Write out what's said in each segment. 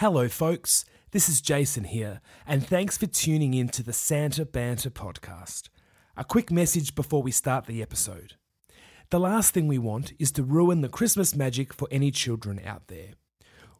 Hello, folks. This is Jason here, and thanks for tuning in to the Santa Banter podcast. A quick message before we start the episode. The last thing we want is to ruin the Christmas magic for any children out there.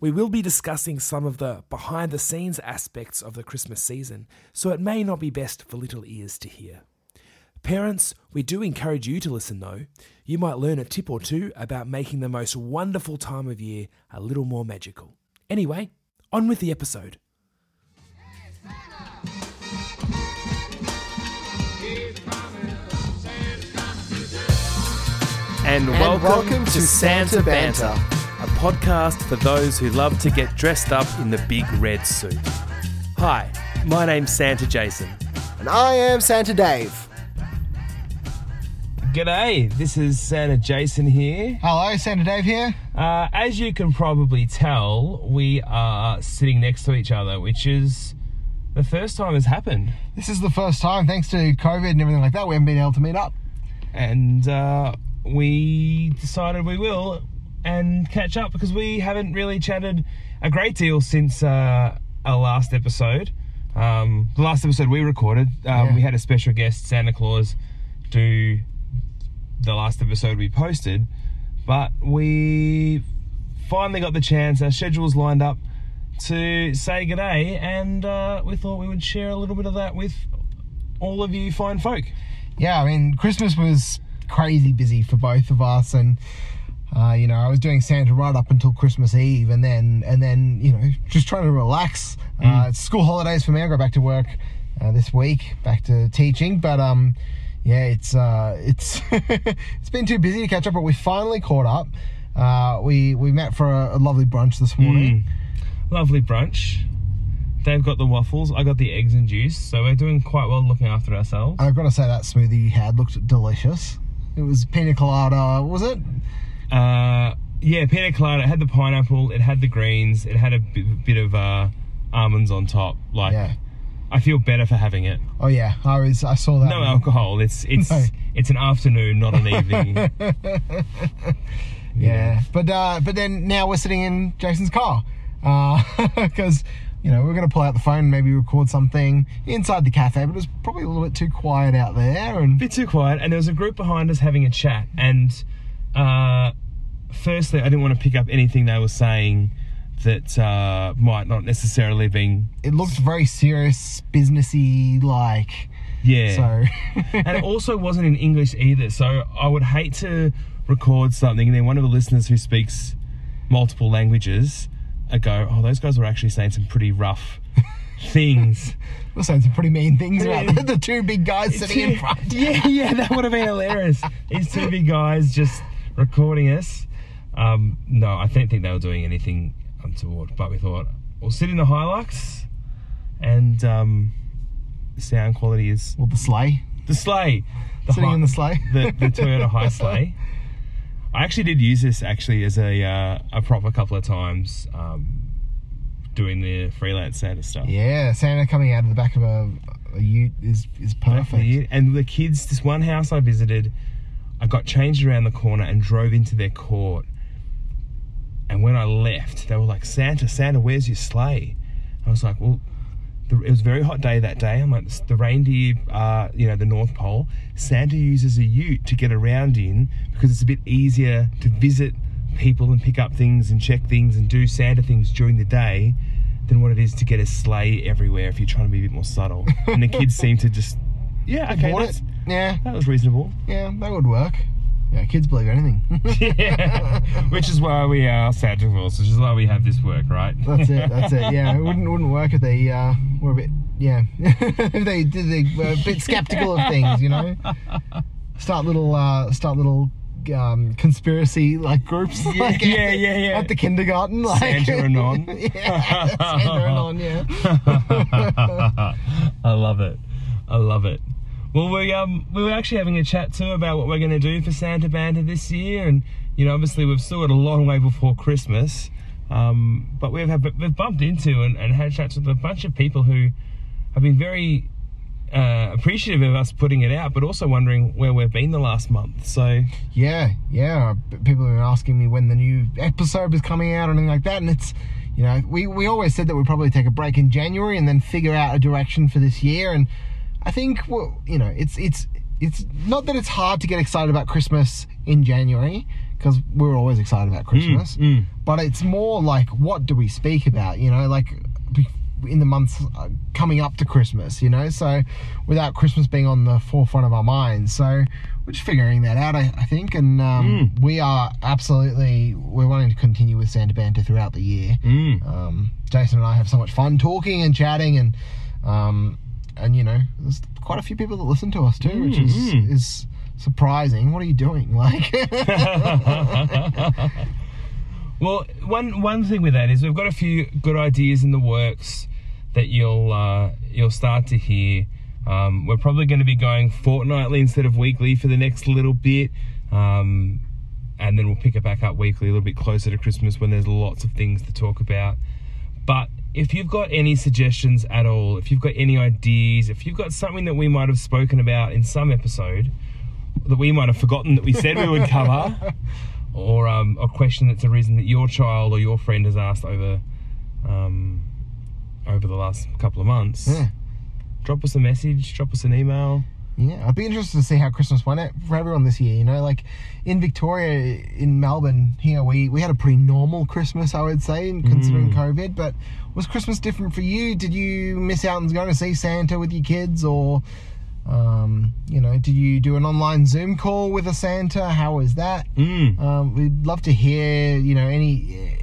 We will be discussing some of the behind the scenes aspects of the Christmas season, so it may not be best for little ears to hear. Parents, we do encourage you to listen though. You might learn a tip or two about making the most wonderful time of year a little more magical. Anyway, on with the episode. And, welcome, welcome to to Santa Santa Banter, Banter. a podcast for those who love to get dressed up in the big red suit. Hi, my name's Santa Jason. And I am Santa Dave. G'day, this is Santa Jason here. Hello, Santa Dave here. Uh, as you can probably tell, we are sitting next to each other, which is the first time it's happened. This is the first time, thanks to COVID and everything like that, we haven't been able to meet up. And uh, we decided we will and catch up because we haven't really chatted a great deal since uh, our last episode. Um, the last episode we recorded, um, Yeah. we had a special guest, Santa Claus, do the last episode we posted, but we finally got the chance. Our schedules lined up to say g'day, and uh, we thought we would share a little bit of that with all of you fine folk. Yeah, I mean, Christmas was crazy busy for both of us, and uh, you know, I was doing Santa right up until Christmas Eve, and then and then you know, just trying to relax. Uh, it's school holidays for me. I go back to work uh, this week, back to teaching, but um, yeah, it's uh, it's it's been too busy to catch up, but we finally caught up. Uh, we we met for a, a lovely brunch this morning. Lovely brunch. They've got the waffles. I got the eggs and juice. So we're doing quite well looking after ourselves. I've got to say that smoothie you had looked delicious. It was pina colada, what was it? Uh, yeah, pina colada. It had the pineapple. It had the greens. It had a bit, bit of uh, almonds on top. Like, Yeah. I feel better for having it. Oh yeah, I was. I saw that. No alcohol. It's it's No. it's an afternoon, not an evening. Yeah, but uh, but then now we're sitting in Jason's car because you know we are gonna pull out the phone, and maybe record something inside the cafe, but it was probably a little bit too quiet out there. And A bit too quiet, and there was a group behind us having a chat. And uh, firstly, I didn't want to pick up anything they were saying that uh, might not necessarily been it looked very serious, businessy, like. yeah. So and it also wasn't in English either. So I would hate to record something and then one of the listeners who speaks multiple languages uh, go, "Oh, those guys were actually saying some pretty rough things." we're saying some pretty mean things about Yeah. the, the two big guys sitting in front. yeah, yeah, that would have been hilarious. These two big guys just recording us. Um, no, I don't think they were doing anything untoward. But we thought we'll sit in the Hilux, and um, the sound quality is Well, the sleigh, the sleigh. The sitting Hi- in the sleigh. the, the Toyota High Sleigh. I actually did use this actually as a uh, a prop a couple of times um, doing the freelance Santa stuff. Yeah, Santa coming out of the back of a, a ute is is perfect. And the kids, this one house I visited, I got changed around the corner and drove into their court. And when I left, they were like, Santa, Santa, where's your sleigh? I was like, well, the, it was a very hot day that day. I'm like, the reindeer, uh, you know, the North Pole. Santa uses a ute to get around in because it's a bit easier to visit people and pick up things and check things and do Santa things during the day than what it is to get a sleigh everywhere if you're trying to be a bit more subtle. and the kids seem to just, yeah, okay. Yeah, that was reasonable. yeah, that would work. Yeah, kids believe anything. yeah, which is why we are Santa Claus, which is why we have this work, right? That's it. That's it. Yeah, it wouldn't wouldn't work if they uh, were a bit yeah if they did they were a bit skeptical of things, you know. Start little uh, start little um, conspiracy like groups. like yeah, at the, yeah, yeah. At the kindergarten, like Santa Anon. yeah, Santa Anon. Yeah. I love it. I love it. Well, we um we were actually having a chat too about what we're going to do for Santa Banter this year, and you know obviously we've still got a long way before Christmas, um, but we've have, we've bumped into and, and had chats with a bunch of people who have been very uh, appreciative of us putting it out, but also wondering where we've been the last month. So Yeah, yeah. People have been asking me when the new episode is coming out or anything like that, and it's you know, we, we always said that we'd probably take a break in January and then figure out a direction for this year. And I think, well, you know, it's it's it's not that it's hard to get excited about Christmas in January because we're always excited about Christmas, mm. but it's more like what do we speak about? You know, like in the months uh, coming up to Christmas. You know, so without Christmas being on the forefront of our minds, so we're just figuring that out. I, I think, and um, we are absolutely we're wanting to continue with Santa Banter throughout the year. Mm. Um, Jason and I have so much fun talking and chatting, and um, and you know, there's quite a few people that listen to us too, which is Mm, mm. is surprising. What are you doing? Like, Well, one one thing with that is we've got a few good ideas in the works that you'll uh, you'll start to hear. Um, we're probably going to be going fortnightly instead of weekly for the next little bit, um, and then we'll pick it back up weekly a little bit closer to Christmas when there's lots of things to talk about. But if you've got any suggestions at all, if you've got any ideas, if you've got something that we might have spoken about in some episode that we might have forgotten that we said we would cover, or um, a question that's arisen that your child or your friend has asked over um, over the last couple of months, yeah. drop us a message, drop us an email. Yeah, I'd be interested to see how Christmas went out for everyone this year. You know, like in Victoria, in Melbourne, here we we had a pretty normal Christmas, I would say, considering COVID. But was Christmas different for you? Did you miss out on going to see Santa with your kids, or um, you know, did you do an online Zoom call with a Santa? How was that? Mm. Um, we'd love to hear, you know, any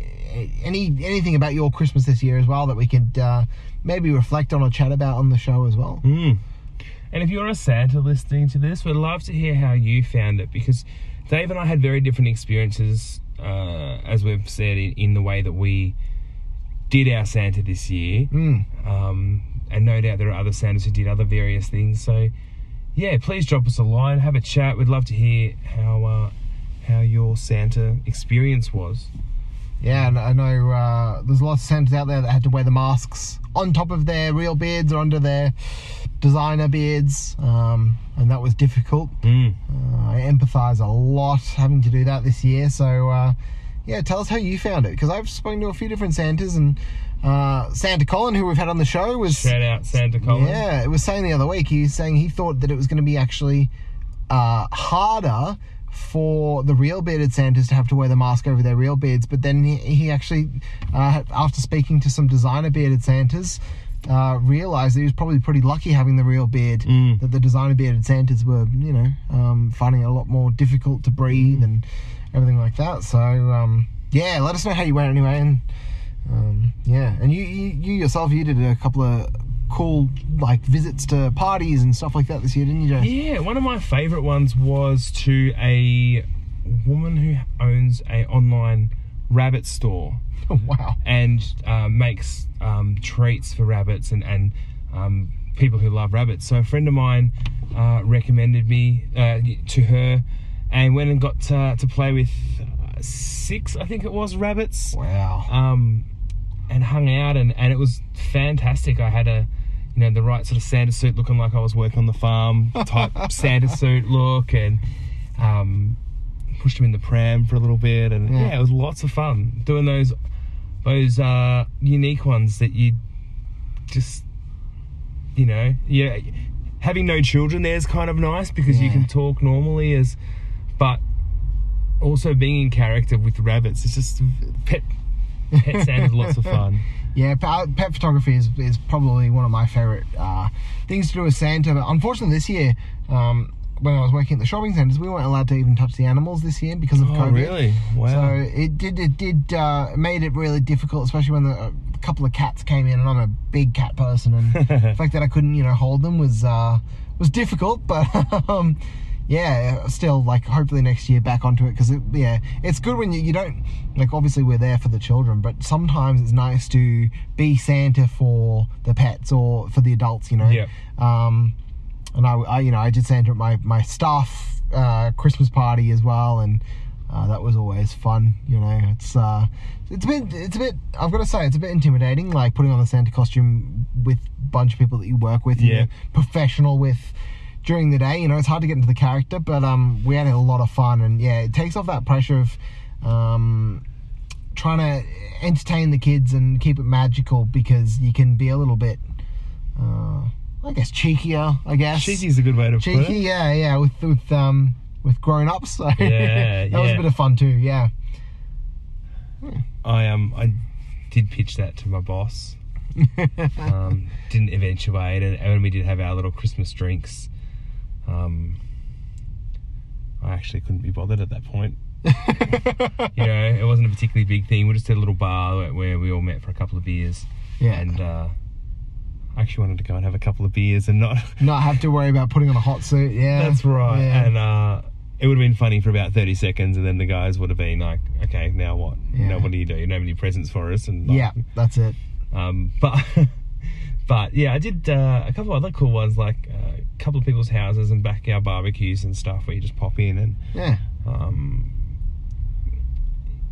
any anything about your Christmas this year as well that we could uh, maybe reflect on or chat about on the show as well. Mm. And if you're a Santa listening to this, we'd love to hear how you found it because Dave and I had very different experiences, uh, as we've said, in, in the way that we did our Santa this year. Mm. Um, and no doubt there are other Santas who did other various things. So, yeah, please drop us a line, have a chat. We'd love to hear how uh, how your Santa experience was. Yeah, and I know uh, there's lots of Santas out there that had to wear the masks on top of their real beards or under their designer beards, um, and that was difficult. Mm. Uh, I empathise a lot having to do that this year. So, uh, yeah, tell us how you found it because I've spoken to a few different Santas, and uh, Santa Colin, who we've had on the show, was Shout out Santa Colin. yeah, it was saying the other week. He was saying he thought that it was going to be actually uh, harder for the real bearded Santas to have to wear the mask over their real beards, but then he, he actually, uh, after speaking to some designer bearded Santas, uh, realized that he was probably pretty lucky having the real beard. Mm. That the designer bearded Santas were, you know, um, finding it a lot more difficult to breathe and everything like that. So um, yeah, let us know how you went anyway, and um, yeah, and you, you you yourself you did a couple of cool like visits to parties and stuff like that this year, didn't you, Jason? Yeah, one of my favourite ones was to a woman who owns a online rabbit store Oh, wow. and uh, makes um, treats for rabbits and and um, people who love rabbits. So a friend of mine uh, recommended me uh, to her, and went and got to, to play with uh, six, I think it was, rabbits. Wow. um, and hung out, and, and it was fantastic. I had a, you know, the right sort of Santa suit, looking like I was working on the farm type Santa suit look, and um, pushed him in the pram for a little bit, and Yeah. yeah, it was lots of fun doing those those uh, unique ones that you just, you know, yeah, having no children there's kind of nice because you can talk normally as, but also being in character with rabbits. It's just pet pet Santa's lots of fun. Yeah, pet, pet photography is, is probably one of my favorite uh, things to do with Santa. But unfortunately, this year, um, when I was working at the shopping centres, we weren't allowed to even touch the animals this year because of Oh, COVID. really? Wow. So it did it did uh, made it really difficult, especially when the, a couple of cats came in, and I'm a big cat person, and the fact that I couldn't you know hold them was uh, was difficult. But um, yeah, still like hopefully next year back onto it because it, yeah, it's good when you, you don't like obviously we're there for the children, but sometimes it's nice to be Santa for the pets or for the adults, you know. Yeah. Um, and I, I, you know, I did Santa at my my staff uh, Christmas party as well, and uh, that was always fun. You know, it's uh, it's a bit, it's a bit. I've got to say, it's a bit intimidating, like putting on the Santa costume with a bunch of people that you work with, you Yeah. professional with during the day. You know, it's hard to get into the character, but um, we had a lot of fun, and yeah, it takes off that pressure of um trying to entertain the kids and keep it magical because you can be a little bit, uh, I guess, cheekier. I guess Cheeky's a good way to put it. cheeky. Yeah, yeah, with with um with grown ups. So Yeah, that was a bit of fun too. Yeah. I um I did pitch that to my boss. um, didn't eventuate, and when we did have our little Christmas drinks, um, I actually couldn't be bothered at that point. you know, it wasn't a particularly big thing. We just had a little bar where, where we all met for a couple of beers, Yeah. and uh, I actually wanted to go and have a couple of beers and not. Not have to worry about putting on a hot suit. Yeah. That's right. Yeah. And uh, it would have been funny for about thirty seconds, and then the guys would have been like, "Okay, now what? Yeah. Now what do you do? You don't have any presents for us?" And like, yeah, that's it. Um, but but yeah, I did uh, a couple of other cool ones, like uh, a couple of people's houses and backyard barbecues and stuff, where you just pop in and Yeah. um,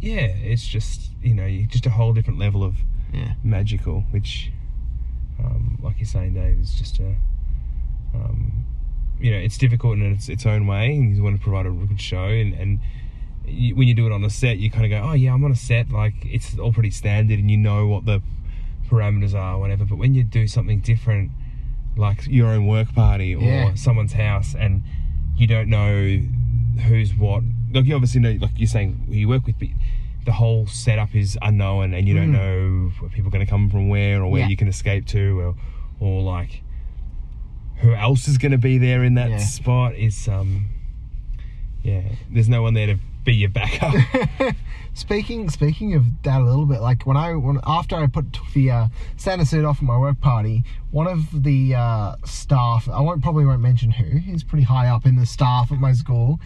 yeah, it's just you know just a whole different level of Yeah. magical, which um, like you're saying, Dave, is just a um, you know it's difficult in its, its own way, and you want to provide a good show, and and you, when you do it on a set, you kind of go, oh yeah, I'm on a set, like it's all pretty standard, and you know what the parameters are, whatever. But when you do something different, like your own work party or Yeah. someone's house, and you don't know who's what, like you obviously know, like you're saying, who you work with, but the whole setup is unknown, and you don't Mm. know where people are going to come from where or where Yeah. you can escape to, or or like who else is going to be there in that Yeah. spot is um yeah there's no one there to be your backup Speaking speaking of that a little bit, like when I when after I put the uh, Santa suit off at my work party, one of the uh, staff I won't probably won't mention who. He's pretty high up in the staff at my school.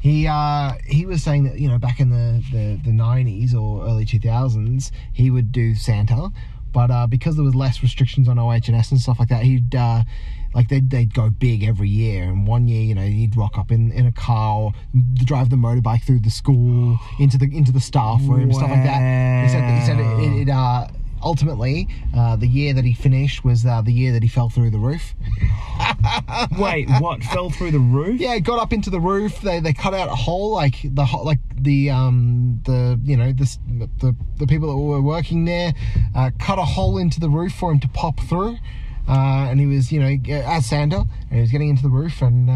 He uh, he was saying that you know back in the the the nineties or early two thousands he would do Santa, but uh, because there was less restrictions on OH&S and stuff like that, he'd uh, like they'd, they'd go big every year. And one year, you know, he'd rock up in, in a car or drive the motorbike through the school into the into the staff room, stuff like that. He said he said it, it, it uh, ultimately uh, the year that he finished was uh, the year that he fell through the roof. wait what fell through the roof Yeah, got up into the roof. They they cut out a hole, like the like the um the you know the the the people that were working there uh, cut a hole into the roof for him to pop through. Uh, and he was you know as Santa, and he was getting into the roof and.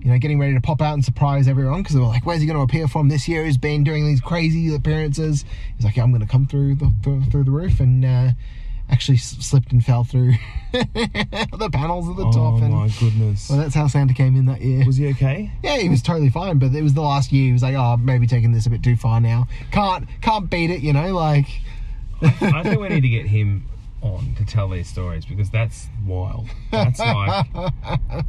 You know, getting ready to pop out and surprise everyone because they were like, "Where's he going to appear from this year? He's been doing these crazy appearances." He's like, yeah, "I'm going to come through the through, through the roof," and uh, actually s- slipped and fell through the panels at the oh top. And my goodness well, that's how Santa came in that year. was he okay Yeah, he was totally fine, but it was the last year. He was like, "Oh, maybe taking this a bit too far now. Can't, can't beat it, you know." Like, i think we need to get him on to tell these stories because that's wild that's like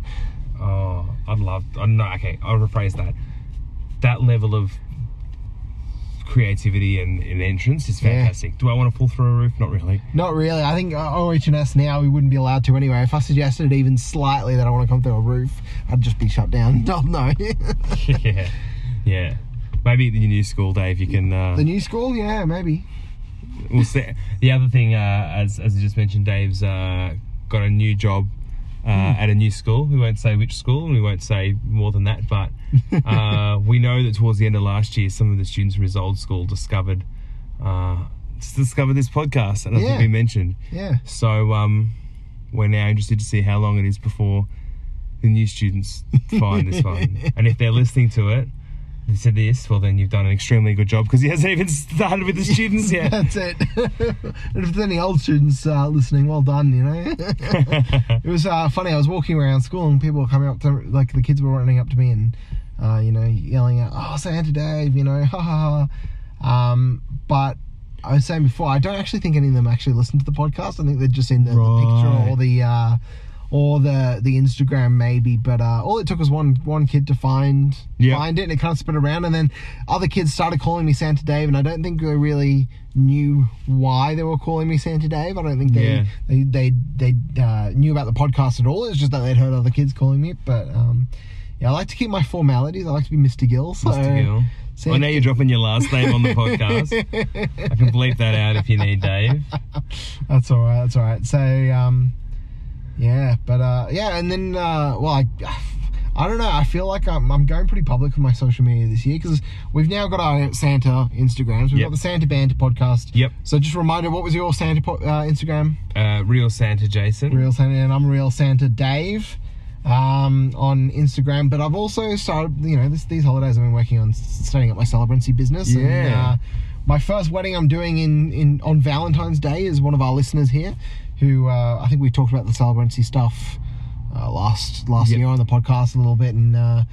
oh i'd love no okay i'll rephrase that that level of creativity and, and entrance is Yeah. fantastic do i want to pull through a roof not really not really. I think uh, OH&S now we wouldn't be allowed to anyway. If I suggested even slightly that I want to come through a roof, I'd just be shut down. No, no. yeah, yeah. Maybe the new school, Dave, you can. Uh, the new school, yeah, maybe. we'll see. The other thing, uh, as as you just mentioned, Dave's uh, got a new job uh, at a new school. We won't say which school, and we won't say more than that. But uh, we know that towards the end of last year, some of the students from his old school discovered uh, discovered this podcast, and I Yeah. think we mentioned. Yeah. So um, we're now interested to see how long it is before the new students find this one, and if they're listening to it. Said this, well then you've done an extremely good job because he hasn't even started with the students yet. That's it. and if there's any old students uh, listening, well done, you know. it was uh, funny. I was walking around school and people were coming up to like the kids were running up to me and uh, you know yelling out, "Oh, Santa Dave," you know, ha ha ha. Um, but I was saying before, I don't actually think any of them actually listen to the podcast. I think they're just in the, the picture or the. Or the the Instagram maybe, but uh, all it took was one one kid to find Yeah. find it, and it kind of spread around, and then other kids started calling me Santa Dave, and I don't think they really knew why they were calling me Santa Dave. I don't think they Yeah. they they, they uh, knew about the podcast at all. It's just that they'd heard other kids calling me. But um, yeah, I like to keep my formalities. I like to be Mr. Gill. So Mr. Gill. Santa- know you're dropping your last name on the podcast. I can bleep that out if you need, Dave. That's all right. That's all right. So, um, yeah, but uh, yeah, and then uh, well, I, I don't know. I feel like I'm, I'm going pretty public with my social media this year because we've now got our Santa Instagrams. We've Yep. got the Santa Banter podcast. Yep. So just a reminder, what was your Santa po- uh, Instagram? Uh, real Santa Jason. Real Santa, and I'm Real Santa Dave um, on Instagram. But I've also started, you know, this, these holidays I've been working on starting up my celebrancy business. And, Yeah. uh, my first wedding I'm doing in, in on Valentine's Day is one of our listeners here, who uh, I think we talked about the celebrancy stuff uh, last last Yep. year on the podcast a little bit, and uh,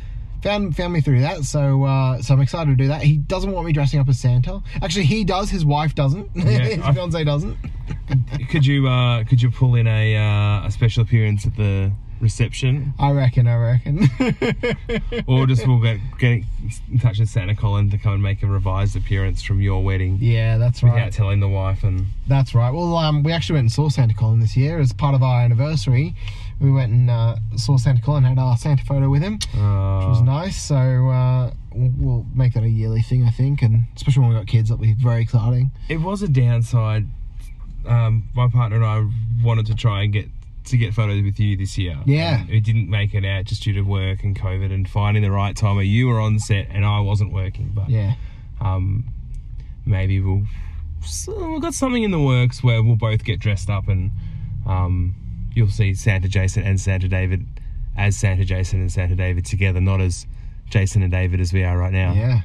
found found me through that. So uh, so I'm excited to do that. He doesn't want me dressing up as Santa. Actually, he does. His wife doesn't. his I- fiance doesn't. Could you uh, could you pull in a uh, a special appearance at the reception, I reckon. I reckon. or just we'll get get in touch with Santa Colin to come and make a revised appearance from your wedding yeah, that's right. without telling the wife and. That's right. Well, um, we actually went and saw Santa Colin this year as part of our anniversary. We went and uh, saw Santa Colin, had our Santa photo with him, which was Uh, nice. So uh, we'll we'll make that a yearly thing, I think, and especially when we got kids, that'll be very exciting. it was a downside. Um, my partner and I wanted to try and get to get photos with you this year. Yeah. And it didn't make it out just due to work and COVID and finding the right time where you were on set and I wasn't working. But Yeah, um, maybe we'll so we've got something in the works where we'll both get dressed up and um, you'll see Santa Jason and Santa David as Santa Jason and Santa David together, not as Jason and David as we are right now. yeah,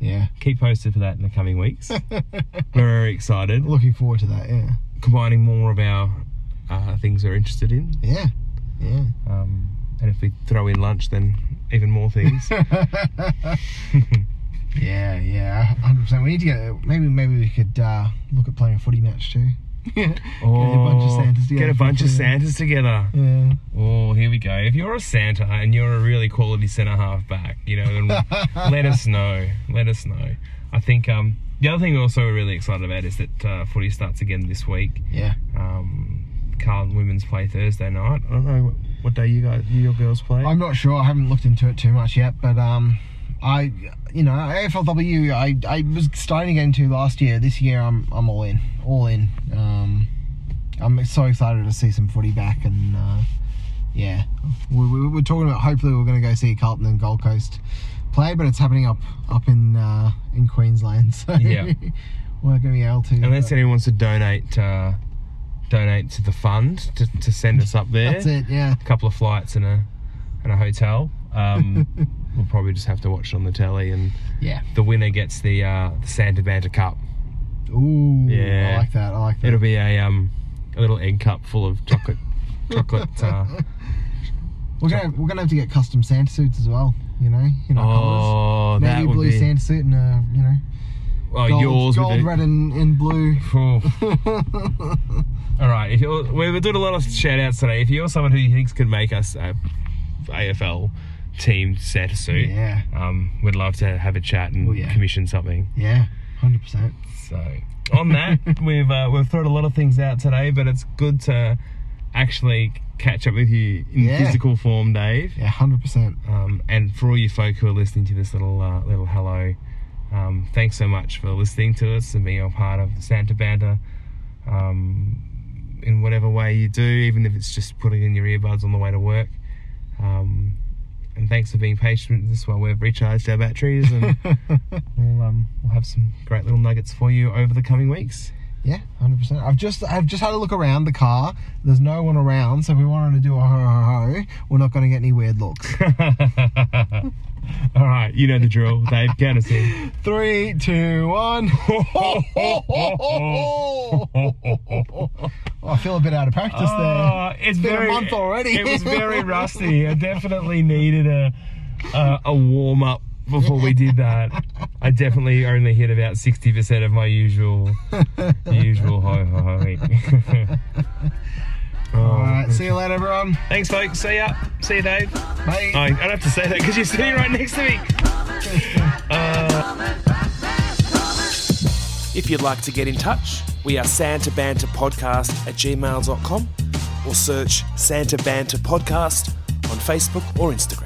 yeah. Keep posted for that in the coming weeks. We're very excited. Looking forward to that. Yeah, Combining more of our uh, things we're interested in. yeah, yeah. Um, and if we throw in lunch, then even more things. Yeah, yeah, hundred percent. We need to get maybe maybe we could uh, look at playing a footy match too. oh, bunch of Santas together Get a bunch of. Santas together. Yeah. Oh, here we go. If you're a Santa and you're a really quality centre half back, you know, then let us know. Let us know. I think um, the other thing also we're really excited about is that uh, footy starts again this week. Yeah. Um, Carlton women's play Thursday night. I don't know what, day you guys, you your girls play. I'm not sure. I haven't looked into it too much yet, but um, I, you know, AFLW, I, I was starting to get into last year. This year, I'm, I'm all in, all in. Um, I'm so excited to see some footy back, and uh, yeah, we, we, we're talking about. Hopefully, we're going to go see Carlton and Gold Coast play, but it's happening up, up in, uh, in Queensland. So Yeah. we're not going to be able to. Unless but anyone wants to donate, uh, donate to the fund to, to send us up there. that's it. Yeah. A couple of flights and a and a hotel. Um, we'll probably just have to watch it on the telly, and Yeah. the winner gets the uh, the Santa Banter Cup. Ooh. Yeah. I like that. I like that. It'll be a um a little egg cup full of chocolate chocolate. Uh, We're gonna we're gonna have to get custom Santa suits as well. You know, our colours. oh, Maybe that a blue be. Santa suit and a you know oh, gold, yours gold red, and, and blue. All right, if you're, we're doing a lot of shout outs today. If you're someone who thinks could make us a AFL team Santa suit, Yeah, um, we'd love to have a chat and Oh, yeah. commission something. yeah, hundred percent. So on that, we've uh, we've thrown a lot of things out today, but it's good to actually catch up with you in Yeah. physical form, Dave. Yeah, hundred percent. Um, and for all you folk who are listening to this little uh, little hello, um, thanks so much for listening to us and being a part of Santa Banter. Um, in whatever way you do, even if it's just putting in your earbuds on the way to work. Um, and thanks for being patient with us while we've recharged our batteries, and we'll um, we'll have some great little nuggets for you over the coming weeks. Yeah, hundred percent. I've just I've just had a look around the car. There's no one around, so if we wanted to do a ho ho ho, we're not going to get any weird looks. All right, you know the drill, Dave. Count us in. Three, two, one. I feel a bit out of practice oh, there. Oh, it's been a month already. It was very rusty. I definitely needed a a, a warm up before we did that. I definitely only hit about sixty percent of my usual usual ho ho ho. All right, see you later, everyone. Thanks, folks. See ya. See you, Dave. Bye. I, I don't have to say that because you're sitting right next to me. Uh. If you'd like to get in touch, we are Santa Banter Podcast at gmail.com or search Santa Banter Podcast on Facebook or Instagram.